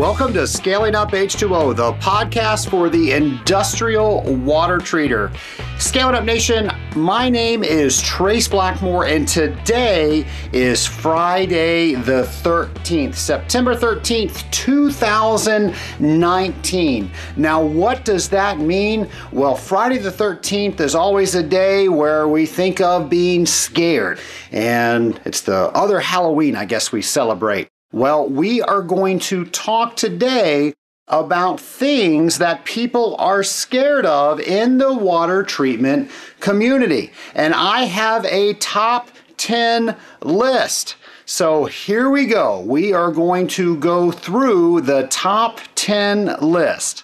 Welcome to Scaling Up H2O, the podcast for the industrial water treater. Scaling Up Nation, my name is Trace Blackmore, and today is Friday the 13th, September 13th, 2019. Now, what does that mean? Well, Friday the 13th is always a day where we think of being scared, and it's the other Halloween, I guess, we celebrate. Well, we are going to talk today about things that people are scared of in the water treatment community. And I have a top 10 list. So here we go. We are going to go through the top 10 list.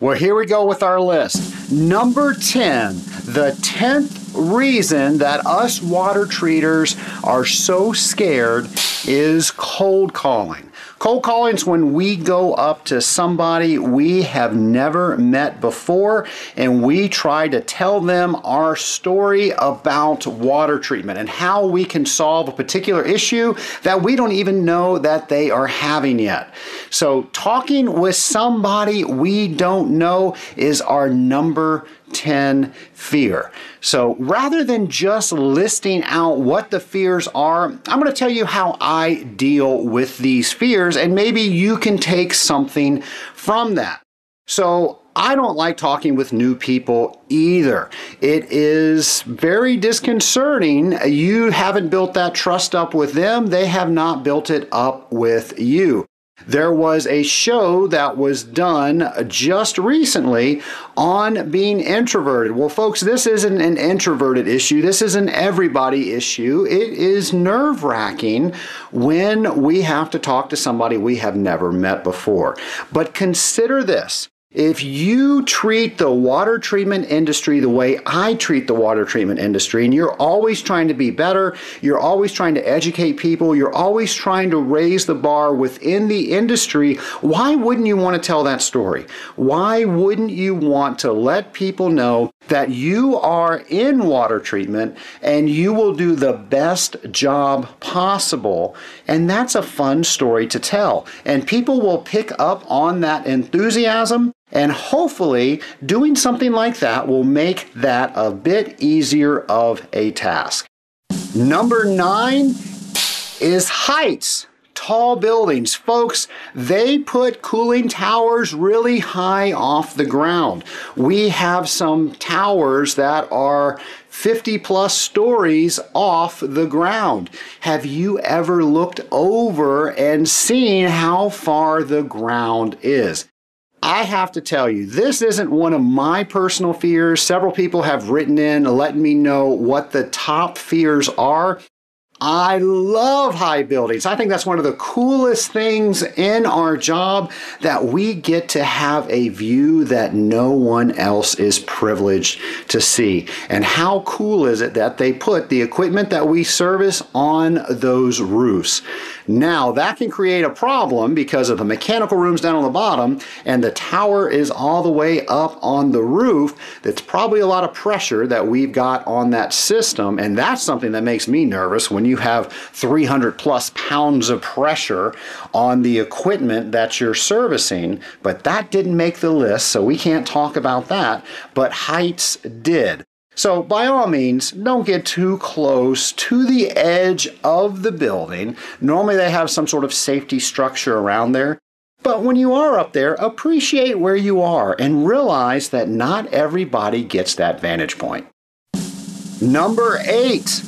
Well, here we go with our list. Number 10, the 10th reason that us water treaters are so scared is cold calling. Cold calling is when we go up to somebody we have never met before and we try to tell them our story about water treatment and how we can solve a particular issue that we don't even know that they are having yet. So, talking with somebody we don't know is our number 10 fear. So rather than just listing out what the fears are, I'm going to tell you how I deal with these fears, and maybe you can take something from that. So I don't like talking with new people either. It is very disconcerting. You haven't built that trust up with them, they have not built it up with you. There was a show that was done just recently on being introverted. Well, folks, this isn't an introverted issue. This is an everybody issue. It is nerve wracking when we have to talk to somebody we have never met before. But consider this if you treat the water treatment industry the way I treat the water treatment industry, and you're always trying to be better, you're always trying to educate people, you're always trying to raise the bar within the industry, why wouldn't you want to tell that story? Why wouldn't you want to let people know that you are in water treatment and you will do the best job possible? And that's a fun story to tell. And people will pick up on that enthusiasm and hopefully, doing something like that will make that a bit easier of a task. Number nine is heights. Tall buildings. Folks, they put cooling towers really high off the ground. We have some towers that are 50 plus stories off the ground. Have you ever looked over and seen how far the ground is? I have to tell you, this isn't one of my personal fears. Several people have written in letting me know what the top fears are. I love high buildings. I think that's one of the coolest things in our job that we get to have a view that no one else is privileged to see. And how cool is it that they put the equipment that we service on those roofs? Now, that can create a problem because of the mechanical rooms down on the bottom and the tower is all the way up on the roof. That's probably a lot of pressure that we've got on that system. And that's something that makes me nervous when you have 300 plus pounds of pressure on the equipment that you're servicing. But that didn't make the list, so we can't talk about that. But heights did. So, by all means, don't get too close to the edge of the building. Normally, they have some sort of safety structure around there. But when you are up there, appreciate where you are and realize that not everybody gets that vantage point. Number eight,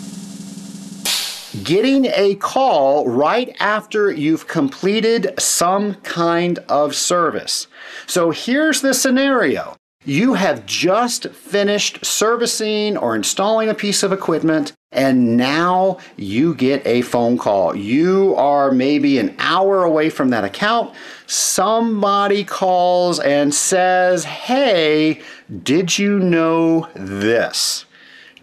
getting a call right after you've completed some kind of service. So here's the scenario you have just finished servicing or installing a piece of equipment, and now you get a phone call. You are maybe an hour away from that account. Somebody calls and says, Hey, did you know this?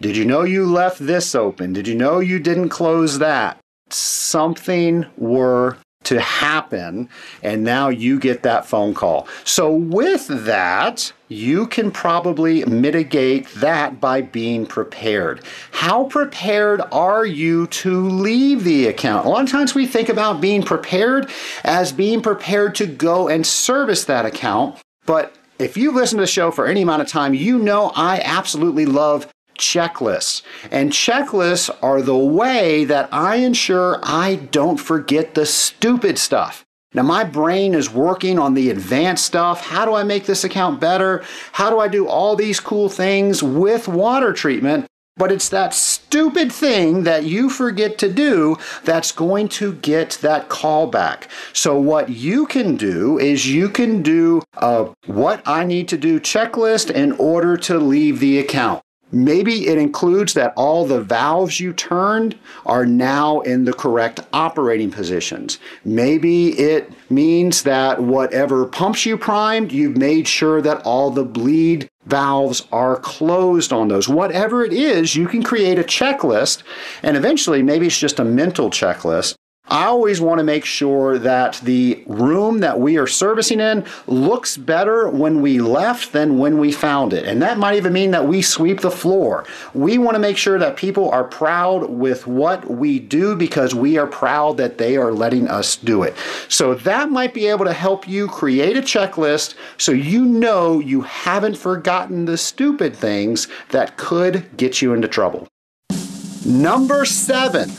Did you know you left this open? Did you know you didn't close that? Something were to happen, and now you get that phone call. So, with that, you can probably mitigate that by being prepared. How prepared are you to leave the account? A lot of times we think about being prepared as being prepared to go and service that account, but if you listen to the show for any amount of time, you know I absolutely love checklists. And checklists are the way that I ensure I don't forget the stupid stuff. Now, my brain is working on the advanced stuff. How do I make this account better? How do I do all these cool things with water treatment? But it's that stupid thing that you forget to do that's going to get that call back. So, what you can do is you can do a what I need to do checklist in order to leave the account. Maybe it includes that all the valves you turned are now in the correct operating positions. Maybe it means that whatever pumps you primed, you've made sure that all the bleed valves are closed on those. Whatever it is, you can create a checklist, and eventually, maybe it's just a mental checklist I always want to make sure that the room that we are servicing in looks better when we left than when we found it. And that might even mean that we sweep the floor. We want to make sure that people are proud with what we do because we are proud that they are letting us do it. So that might be able to help you create a checklist so you know you haven't forgotten the stupid things that could get you into trouble. Number seven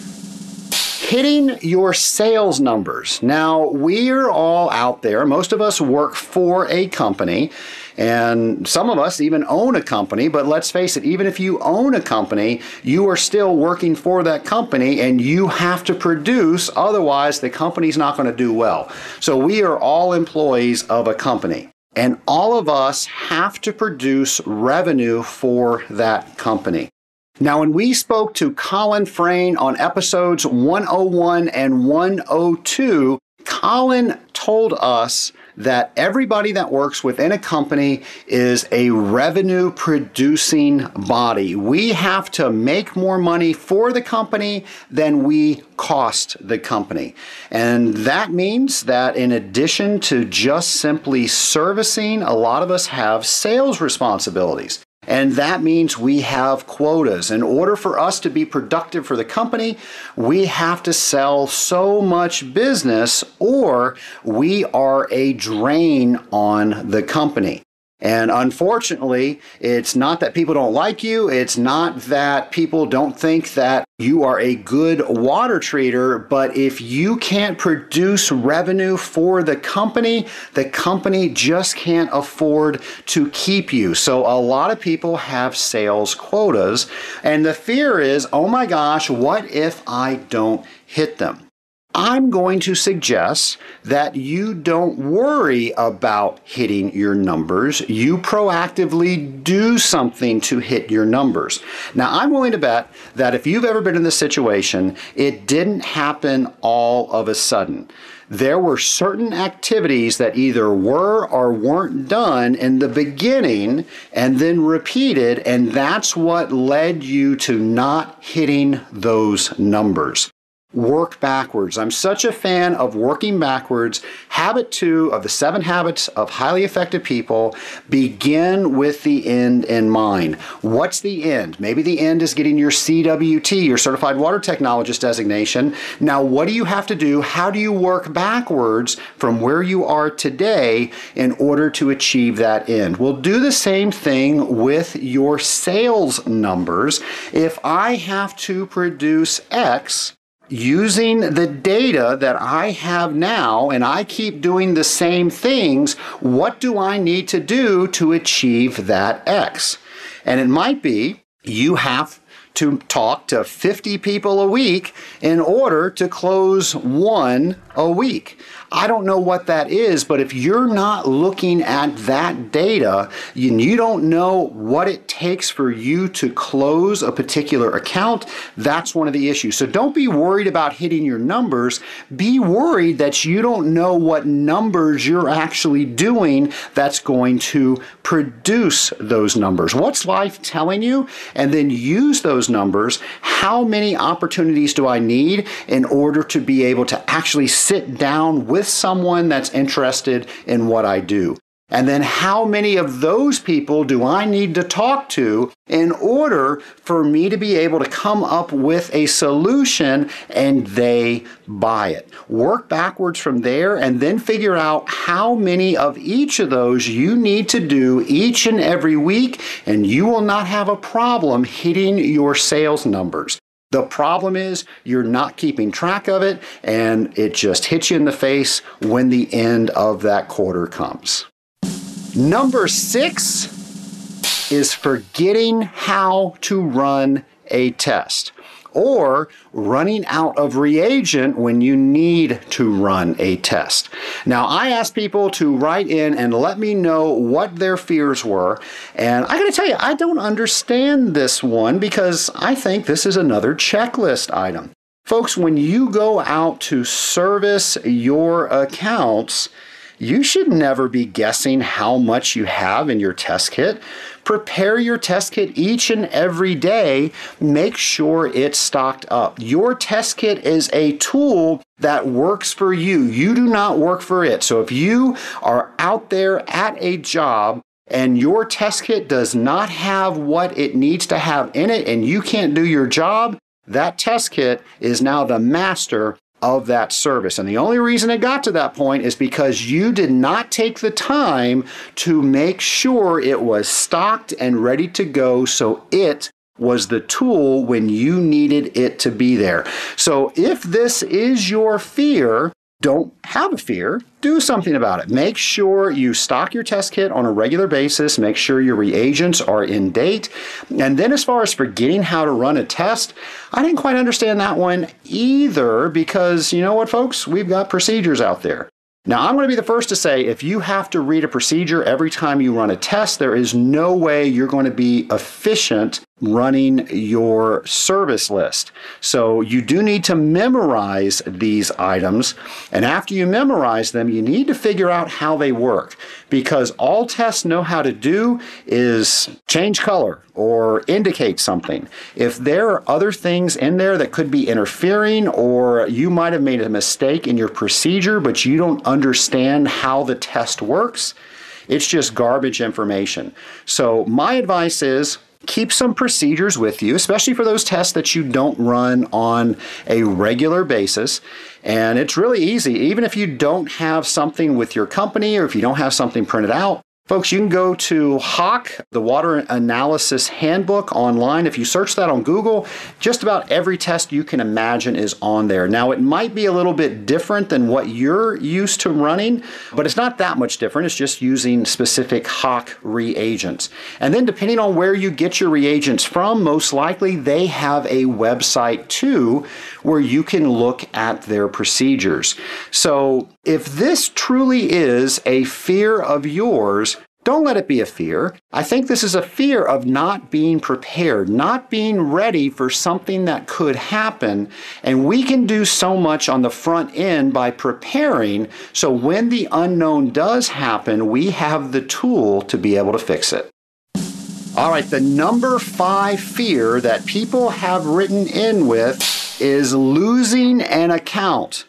hitting your sales numbers. Now, we're all out there. Most of us work for a company, and some of us even own a company. But let's face it, even if you own a company, you are still working for that company and you have to produce, otherwise, the company's not going to do well. So, we are all employees of a company. And all of us have to produce revenue for that company. Now, when we spoke to Colin Frayne on episodes 101 and 102, Colin told us that everybody that works within a company is a revenue producing body. We have to make more money for the company than we cost the company. And that means that in addition to just simply servicing, a lot of us have sales responsibilities. And that means we have quotas. In order for us to be productive for the company, we have to sell so much business or we are a drain on the company. And unfortunately, it's not that people don't like you. It's not that people don't think that you are a good water treater. But if you can't produce revenue for the company, the company just can't afford to keep you. So a lot of people have sales quotas. And the fear is, oh my gosh, what if I don't hit them? I'm going to suggest that you don't worry about hitting your numbers. You proactively do something to hit your numbers. Now, I'm willing to bet that if you've ever been in this situation, it didn't happen all of a sudden. There were certain activities that either were or weren't done in the beginning and then repeated, and that's what led you to not hitting those numbers work backwards. I'm such a fan of working backwards. Habit two of the seven habits of highly effective people begin with the end in mind. What's the end? Maybe the end is getting your CWT, your Certified Water Technologist designation. Now, what do you have to do? How do you work backwards from where you are today in order to achieve that end? We'll do the same thing with your sales numbers. If I have to produce X, using the data that I have now and I keep doing the same things, what do I need to do to achieve that X? And it might be you have to talk to 50 people a week in order to close one a week. I don't know what that is, but if you're not looking at that data and you don't know what it takes for you to close a particular account, that's one of the issues. So don't be worried about hitting your numbers. Be worried that you don't know what numbers you're actually doing that's going to produce those numbers. What's life telling you? And then use those numbers, how many opportunities do I need in order to be able to actually sit down with someone that's interested in what I do? And then how many of those people do I need to talk to in order for me to be able to come up with a solution and they buy it? Work backwards from there and then figure out how many of each of those you need to do each and every week, and you will not have a problem hitting your sales numbers. The problem is you're not keeping track of it, and it just hits you in the face when the end of that quarter comes. Number six is forgetting how to run a test or running out of reagent when you need to run a test. Now, I asked people to write in and let me know what their fears were. And I gotta tell you, I don't understand this one because I think this is another checklist item. Folks, when you go out to service your accounts, you should never be guessing how much you have in your test kit. Prepare your test kit each and every day. Make sure it's stocked up. Your test kit is a tool that works for you. You do not work for it. So if you are out there at a job and your test kit does not have what it needs to have in it and you can't do your job, that test kit is now the master of that service. And the only reason it got to that point is because you did not take the time to make sure it was stocked and ready to go so it was the tool when you needed it to be there. So if this is your fear, don't have a fear, do something about it. Make sure you stock your test kit on a regular basis, make sure your reagents are in date. And then, as far as forgetting how to run a test, I didn't quite understand that one either because you know what, folks? We've got procedures out there. Now, I'm going to be the first to say if you have to read a procedure every time you run a test, there is no way you're going to be efficient running your service list. So you do need to memorize these items. And after you memorize them, you need to figure out how they work because all tests know how to do is change color or indicate something. If there are other things in there that could be interfering or you might have made a mistake in your procedure, but you don't understand how the test works, it's just garbage information. So my advice is keep some procedures with you, especially for those tests that you don't run on a regular basis. And it's really easy, even if you don't have something with your company or if you don't have something printed out, Folks, you can go to Hach, the Water Analysis Handbook online. If you search that on Google, just about every test you can imagine is on there. Now, it might be a little bit different than what you're used to running, but it's not that much different. It's just using specific Hach reagents. And then, depending on where you get your reagents from, most likely they have a website too where you can look at their procedures. So, if this truly is a fear of yours, don't let it be a fear. I think this is a fear of not being prepared, not being ready for something that could happen. And we can do so much on the front end by preparing so when the unknown does happen, we have the tool to be able to fix it. All right, the number five fear that people have written in with is losing an account.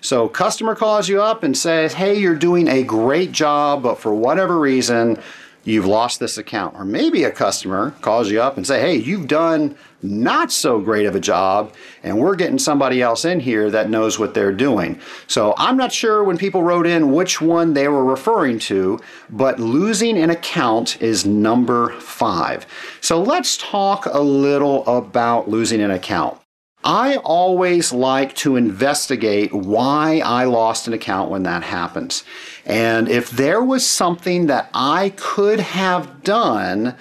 So customer calls you up and says, hey, you're doing a great job, but for whatever reason, you've lost this account. Or maybe a customer calls you up and say, hey, you've done not so great of a job and we're getting somebody else in here that knows what they're doing. So I'm not sure when people wrote in which one they were referring to, but losing an account is number five. So let's talk a little about losing an account. I always like to investigate why I lost an account when that happens. And if there was something that I could have done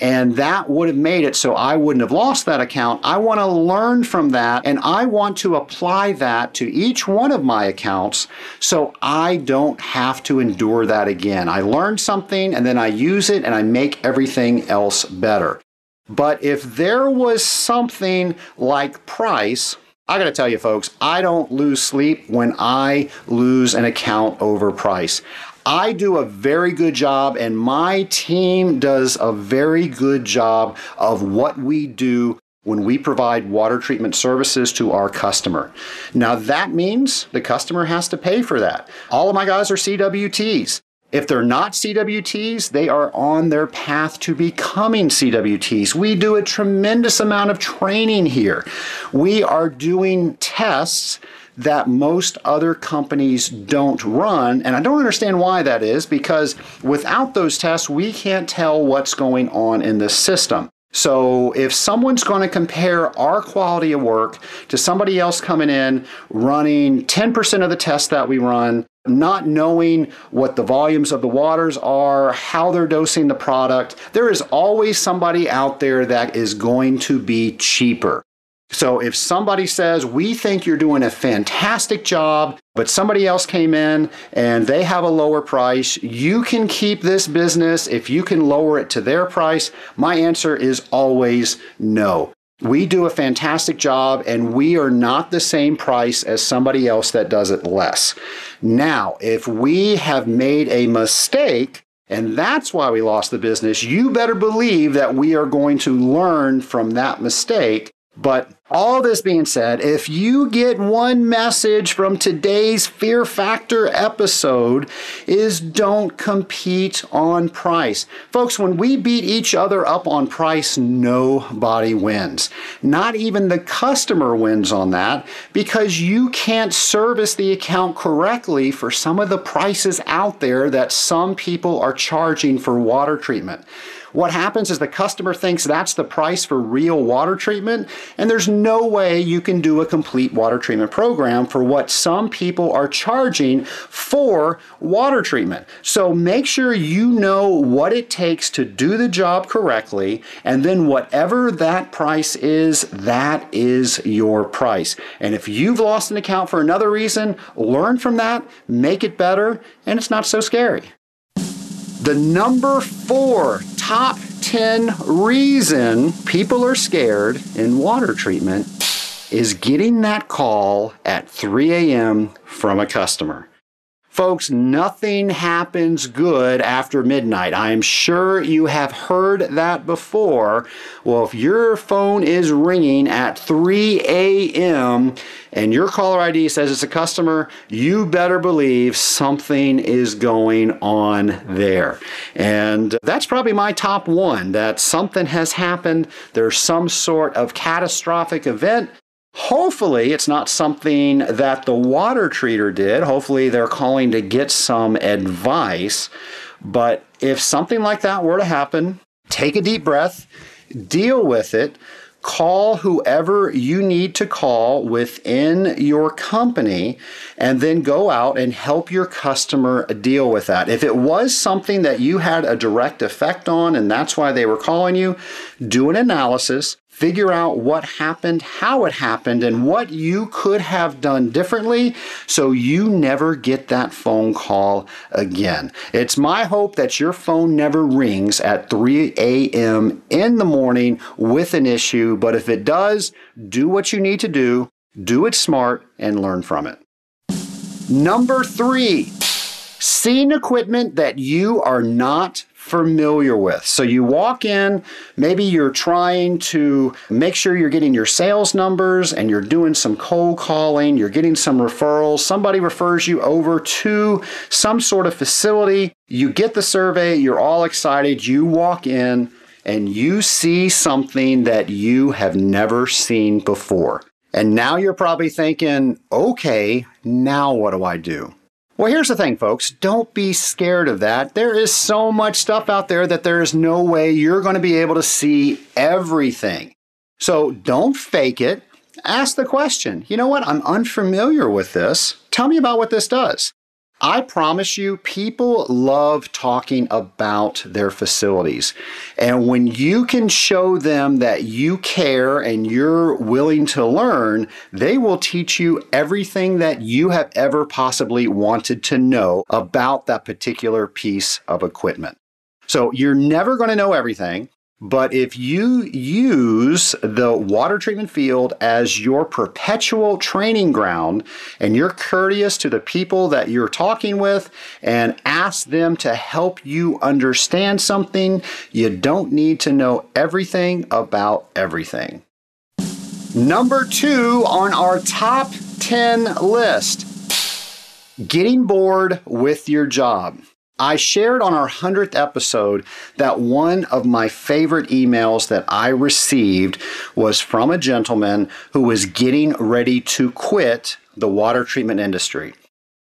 and that would have made it so I wouldn't have lost that account, I want to learn from that and I want to apply that to each one of my accounts so I don't have to endure that again. I learn something and then I use it and I make everything else better. But if there was something like price, I got to tell you, folks, I don't lose sleep when I lose an account over price. I do a very good job, and my team does a very good job of what we do when we provide water treatment services to our customer. Now, that means the customer has to pay for that. All of my guys are CWTs. If they're not CWTs, they are on their path to becoming CWTs. We do a tremendous amount of training here. We are doing tests that most other companies don't run. And I don't understand why that is because without those tests, we can't tell what's going on in the system. So if someone's going to compare our quality of work to somebody else coming in running 10% of the tests that we run, not knowing what the volumes of the waters are, how they're dosing the product, there is always somebody out there that is going to be cheaper. So if somebody says, We think you're doing a fantastic job, but somebody else came in and they have a lower price, you can keep this business if you can lower it to their price. My answer is always no. We do a fantastic job and we are not the same price as somebody else that does it less. Now, if we have made a mistake, and that's why we lost the business. You better believe that we are going to learn from that mistake but all this being said, if you get one message from today's Fear Factor episode is don't compete on price. Folks, when we beat each other up on price, nobody wins. Not even the customer wins on that because you can't service the account correctly for some of the prices out there that some people are charging for water treatment. What happens is the customer thinks that's the price for real water treatment, and there's no way you can do a complete water treatment program for what some people are charging for water treatment. So make sure you know what it takes to do the job correctly, and then whatever that price is, that is your price. And if you've lost an account for another reason, learn from that, make it better, and it's not so scary. The number four top 10 reason people are scared in water treatment is getting that call at 3 a.m. from a customer. Folks, nothing happens good after midnight. I am sure you have heard that before. Well, if your phone is ringing at 3 a.m. and your caller ID says it's a customer, you better believe something is going on there. And that's probably my top one that something has happened. There's some sort of catastrophic event Hopefully, it's not something that the water treater did. Hopefully, they're calling to get some advice. But if something like that were to happen, take a deep breath, deal with it, call whoever you need to call within your company, and then go out and help your customer deal with that. If it was something that you had a direct effect on and that's why they were calling you, do an analysis figure out what happened, how it happened, and what you could have done differently so you never get that phone call again. It's my hope that your phone never rings at 3 a.m. in the morning with an issue, but if it does, do what you need to do, do it smart, and learn from it. Number three, seeing equipment that you are not familiar with. So you walk in, maybe you're trying to make sure you're getting your sales numbers and you're doing some cold calling, you're getting some referrals. Somebody refers you over to some sort of facility. You get the survey, you're all excited, you walk in and you see something that you have never seen before. And now you're probably thinking, okay, now what do I do? Well, here's the thing, folks. Don't be scared of that. There is so much stuff out there that there is no way you're going to be able to see everything. So don't fake it. Ask the question. You know what? I'm unfamiliar with this. Tell me about what this does. I promise you, people love talking about their facilities. And when you can show them that you care and you're willing to learn, they will teach you everything that you have ever possibly wanted to know about that particular piece of equipment. So you're never going to know everything. But if you use the water treatment field as your perpetual training ground and you're courteous to the people that you're talking with and ask them to help you understand something, you don't need to know everything about everything. Number two on our top 10 list getting bored with your job. I shared on our 100th episode that one of my favorite emails that I received was from a gentleman who was getting ready to quit the water treatment industry.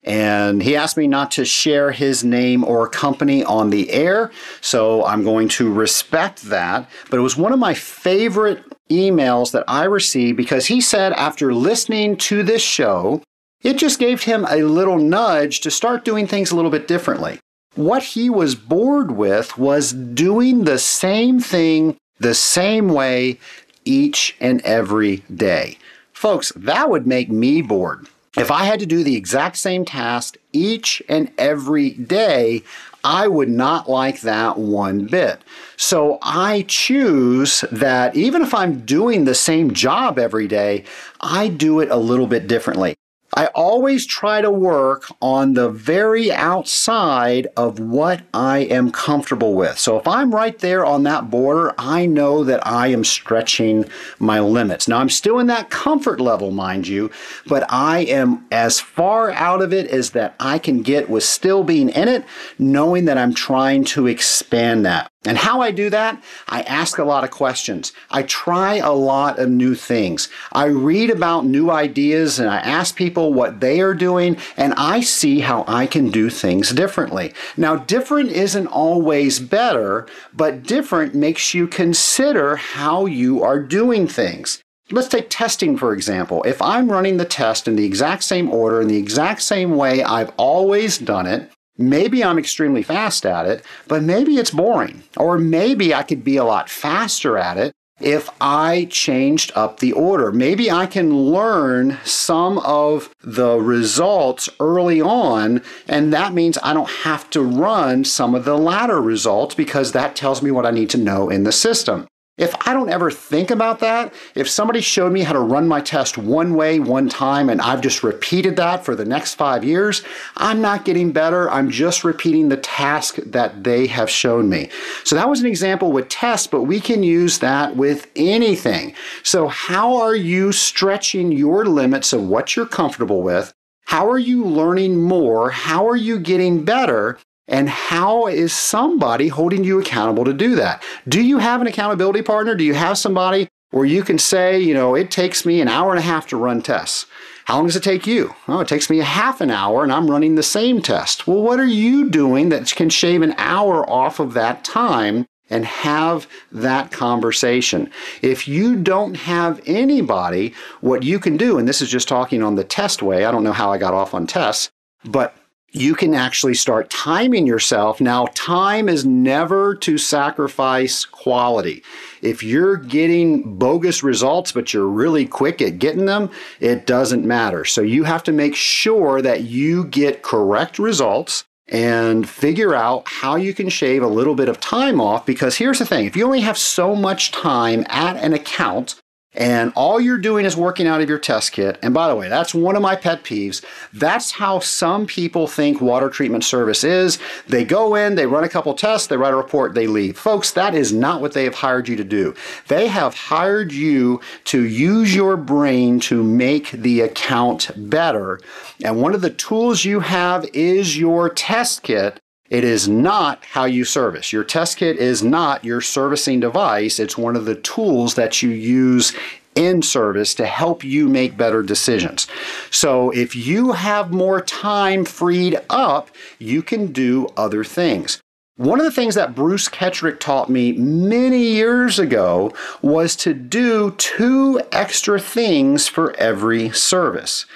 And he asked me not to share his name or company on the air, so I'm going to respect that. But it was one of my favorite emails that I received because he said after listening to this show, it just gave him a little nudge to start doing things a little bit differently. What he was bored with was doing the same thing the same way each and every day. Folks, that would make me bored. If I had to do the exact same task each and every day, I would not like that one bit. So I choose that even if I'm doing the same job every day, I do it a little bit differently. I always try to work on the very outside of what I am comfortable with. So if I'm right there on that border, I know that I am stretching my limits. Now I'm still in that comfort level, mind you, but I am as far out of it as that I can get with still being in it, knowing that I'm trying to expand that. And how I do that, I ask a lot of questions. I try a lot of new things. I read about new ideas and I ask people what they are doing and I see how I can do things differently. Now, different isn't always better, but different makes you consider how you are doing things. Let's take testing for example. If I'm running the test in the exact same order, in the exact same way I've always done it, Maybe I'm extremely fast at it, but maybe it's boring. Or maybe I could be a lot faster at it if I changed up the order. Maybe I can learn some of the results early on, and that means I don't have to run some of the latter results because that tells me what I need to know in the system. If I don't ever think about that, if somebody showed me how to run my test one way, one time, and I've just repeated that for the next five years, I'm not getting better. I'm just repeating the task that they have shown me. So that was an example with tests, but we can use that with anything. So, how are you stretching your limits of what you're comfortable with? How are you learning more? How are you getting better? And how is somebody holding you accountable to do that? Do you have an accountability partner? Do you have somebody where you can say, you know, it takes me an hour and a half to run tests? How long does it take you? Oh, it takes me a half an hour and I'm running the same test. Well, what are you doing that can shave an hour off of that time and have that conversation. If you don't have anybody, what you can do, and this is just talking on the test way, I don't know how I got off on tests, but you can actually start timing yourself. Now, time is never to sacrifice quality. If you're getting bogus results, but you're really quick at getting them, it doesn't matter. So you have to make sure that you get correct results and figure out how you can shave a little bit of time off because here's the thing if you only have so much time at an account and all you're doing is working out of your test kit. And by the way, that's one of my pet peeves. That's how some people think water treatment service is. They go in, they run a couple tests, they write a report, they leave. Folks, that is not what they have hired you to do. They have hired you to use your brain to make the account better. And one of the tools you have is your test kit it is not how you service. Your test kit is not your servicing device. It's one of the tools that you use in service to help you make better decisions. So if you have more time freed up, you can do other things. One of the things that Bruce Ketrick taught me many years ago was to do two extra things for every service.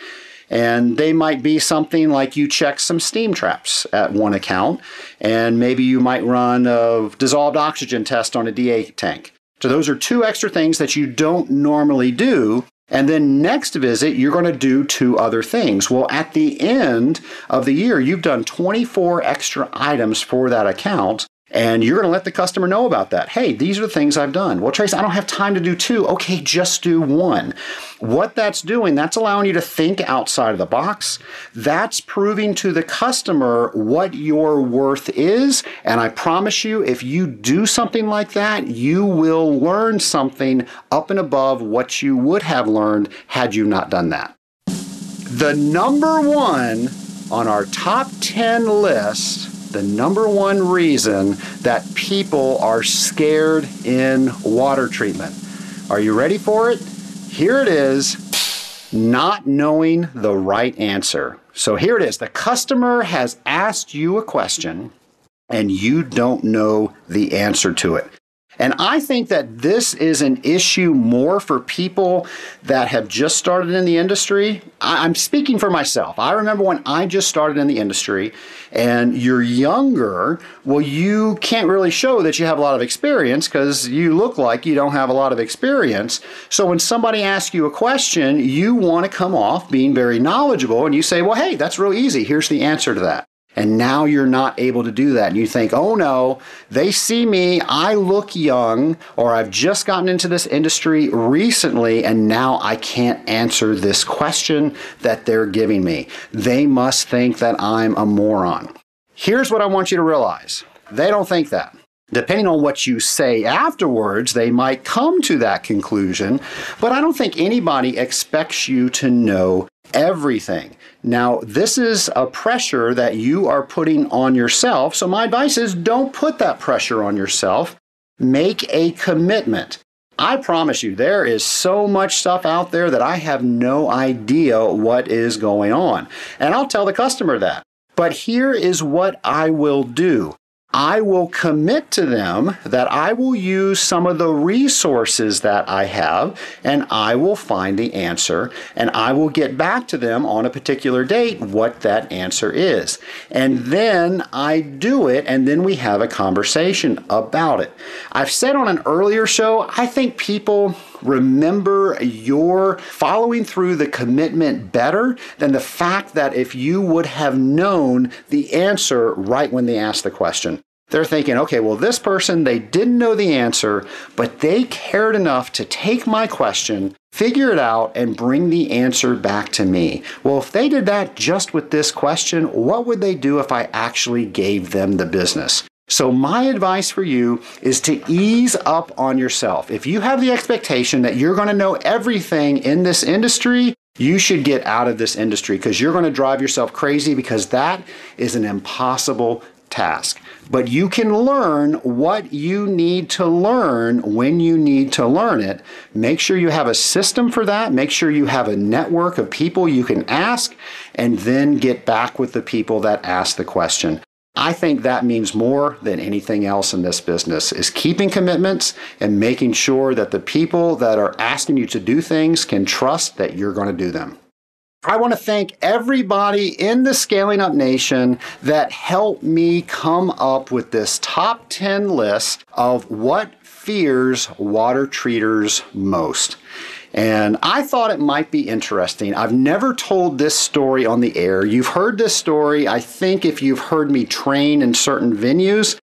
And they might be something like you check some steam traps at one account, and maybe you might run a dissolved oxygen test on a DA tank. So those are two extra things that you don't normally do. And then next visit, you're going to do two other things. Well, at the end of the year, you've done 24 extra items for that account. And you're going to let the customer know about that. Hey, these are the things I've done. Well, Trace, I don't have time to do two. Okay, just do one. What that's doing, that's allowing you to think outside of the box. That's proving to the customer what your worth is. And I promise you, if you do something like that, you will learn something up and above what you would have learned had you not done that. The number one on our top 10 list the number one reason that people are scared in water treatment. Are you ready for it? Here it is not knowing the right answer. So here it is the customer has asked you a question and you don't know the answer to it. And I think that this is an issue more for people that have just started in the industry. I'm speaking for myself. I remember when I just started in the industry and you're younger, well, you can't really show that you have a lot of experience because you look like you don't have a lot of experience. So when somebody asks you a question, you want to come off being very knowledgeable and you say, well, hey, that's real easy. Here's the answer to that. And now you're not able to do that. And you think, oh no, they see me, I look young, or I've just gotten into this industry recently, and now I can't answer this question that they're giving me. They must think that I'm a moron. Here's what I want you to realize they don't think that. Depending on what you say afterwards, they might come to that conclusion, but I don't think anybody expects you to know everything. Now, this is a pressure that you are putting on yourself. So, my advice is don't put that pressure on yourself. Make a commitment. I promise you, there is so much stuff out there that I have no idea what is going on. And I'll tell the customer that. But here is what I will do I will commit to them that I will use some of the resources that I have and I will find the answer and I will get back to them on a particular date what that answer is. And then I do it and then we have a conversation about it. I've said on an earlier show, I think people remember your following through the commitment better than the fact that if you would have known the answer right when they asked the question. They're thinking, okay, well, this person, they didn't know the answer, but they cared enough to take my question, figure it out, and bring the answer back to me. Well, if they did that just with this question, what would they do if I actually gave them the business? So, my advice for you is to ease up on yourself. If you have the expectation that you're going to know everything in this industry, you should get out of this industry because you're going to drive yourself crazy because that is an impossible task. But you can learn what you need to learn when you need to learn it. Make sure you have a system for that. Make sure you have a network of people you can ask, and then get back with the people that ask the question. I think that means more than anything else in this business is keeping commitments and making sure that the people that are asking you to do things can trust that you're going to do them. I want to thank everybody in the Scaling Up Nation that helped me come up with this top 10 list of what fears water treaters most. And I thought it might be interesting. I've never told this story on the air. You've heard this story, I think, if you've heard me train in certain venues.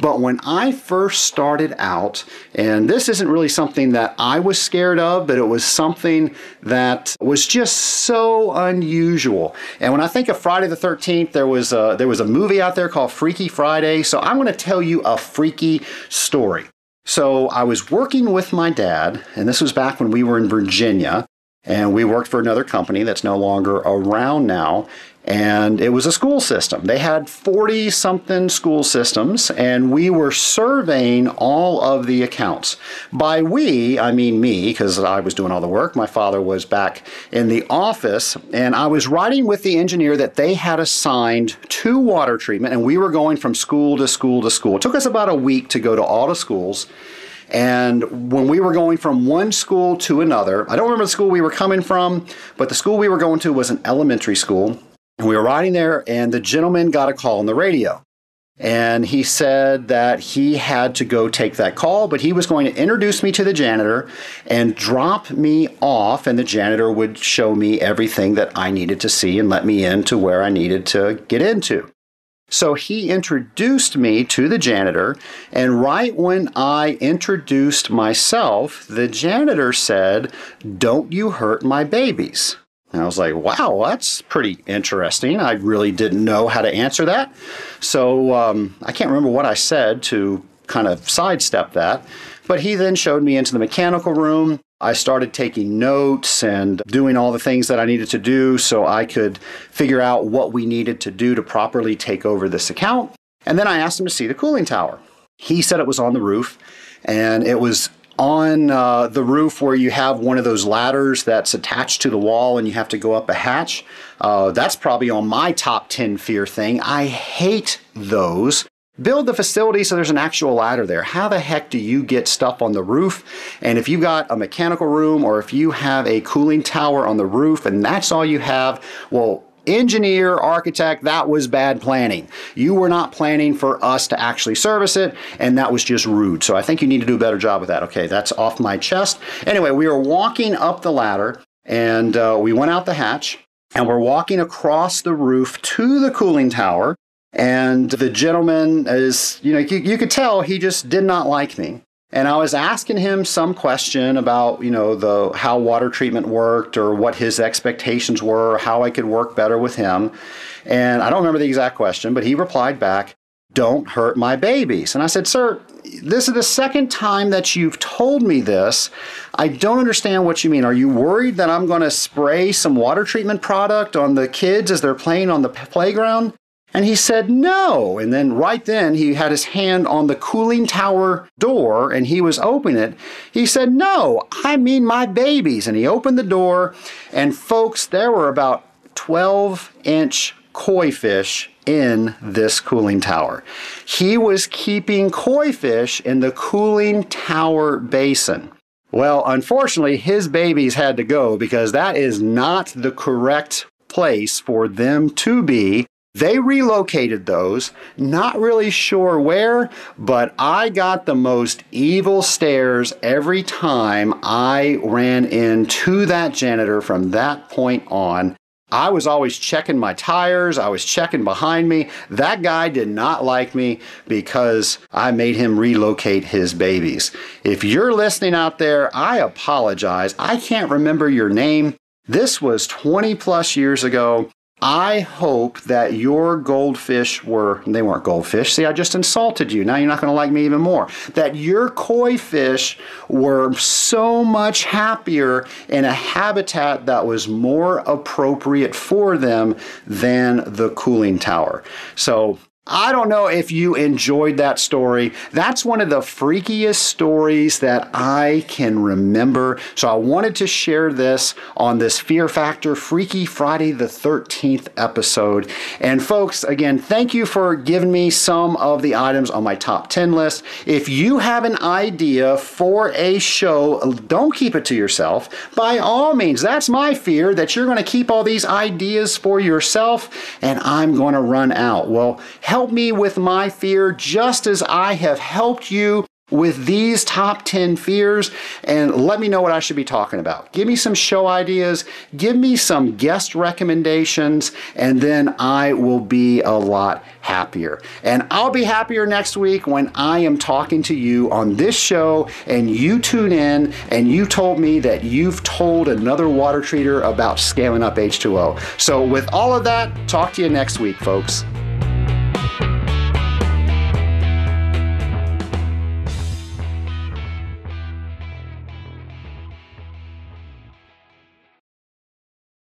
But when I first started out, and this isn't really something that I was scared of, but it was something that was just so unusual. And when I think of Friday the 13th, there was a, there was a movie out there called Freaky Friday. So I'm going to tell you a freaky story. So I was working with my dad, and this was back when we were in Virginia, and we worked for another company that's no longer around now and it was a school system. They had 40 something school systems, and we were surveying all of the accounts. By we, I mean me, because I was doing all the work. My father was back in the office, and I was writing with the engineer that they had assigned to water treatment, and we were going from school to school to school. It took us about a week to go to all the schools. And when we were going from one school to another, I don't remember the school we were coming from, but the school we were going to was an elementary school. And we were riding there, and the gentleman got a call on the radio. And he said that he had to go take that call, but he was going to introduce me to the janitor and drop me off, and the janitor would show me everything that I needed to see and let me into where I needed to get into. So he introduced me to the janitor, and right when I introduced myself, the janitor said, Don't you hurt my babies. And I was like, wow, that's pretty interesting. I really didn't know how to answer that. So um, I can't remember what I said to kind of sidestep that. But he then showed me into the mechanical room. I started taking notes and doing all the things that I needed to do so I could figure out what we needed to do to properly take over this account. And then I asked him to see the cooling tower. He said it was on the roof and it was on uh, the roof where you have one of those ladders that's attached to the wall and you have to go up a hatch. Uh, that's probably on my top 10 fear thing. I hate those. Build the facility so there's an actual ladder there. How the heck do you get stuff on the roof? And if you've got a mechanical room or if you have a cooling tower on the roof and that's all you have, well, engineer, architect, that was bad planning. You were not planning for us to actually service it, and that was just rude. So I think you need to do a better job with that. Okay, that's off my chest. Anyway, we were walking up the ladder, and uh, we went out the hatch, and we're walking across the roof to the cooling tower. And the gentleman is, you know, you, you could tell he just did not like me. And I was asking him some question about, you know, the how water treatment worked or what his expectations were, how I could work better with him. And I don't remember the exact question, but he replied back, "Don't hurt my babies." And I said, "Sir, this is the second time that you've told me this. I don't understand what you mean. Are you worried that I'm going to spray some water treatment product on the kids as they're playing on the playground?" And he said, no. And then right then he had his hand on the cooling tower door and he was opening it. He said, no, I mean my babies. And he opened the door and folks, there were about 12 inch koi fish in this cooling tower. He was keeping koi fish in the cooling tower basin. Well, unfortunately, his babies had to go because that is not the correct place for them to be they relocated those, not really sure where, but I got the most evil stares every time I ran into that janitor from that point on. I was always checking my tires, I was checking behind me. That guy did not like me because I made him relocate his babies. If you're listening out there, I apologize. I can't remember your name. This was 20 plus years ago. I hope that your goldfish were, they weren't goldfish. See, I just insulted you. Now you're not going to like me even more. That your koi fish were so much happier in a habitat that was more appropriate for them than the cooling tower. So I don't know if you enjoyed that story. That's one of the freakiest stories that I can remember. So I wanted to share this on this Fear Factor Freaky Friday the 13th episode. And folks, again, thank you for giving me some of the items on my top 10 list. If you have an idea for a show, don't keep it to yourself. By all means, that's my fear that you're going to keep all these ideas for yourself and I'm going to run out. Well, help me with my fear just as I have helped you with these top 10 fears and let me know what I should be talking about. Give me some show ideas, give me some guest recommendations, and then I will be a lot happier. And I'll be happier next week when I am talking to you on this show and you tune in and you told me that you've told another water treater about scaling up H2O. So, with all of that, talk to you next week, folks.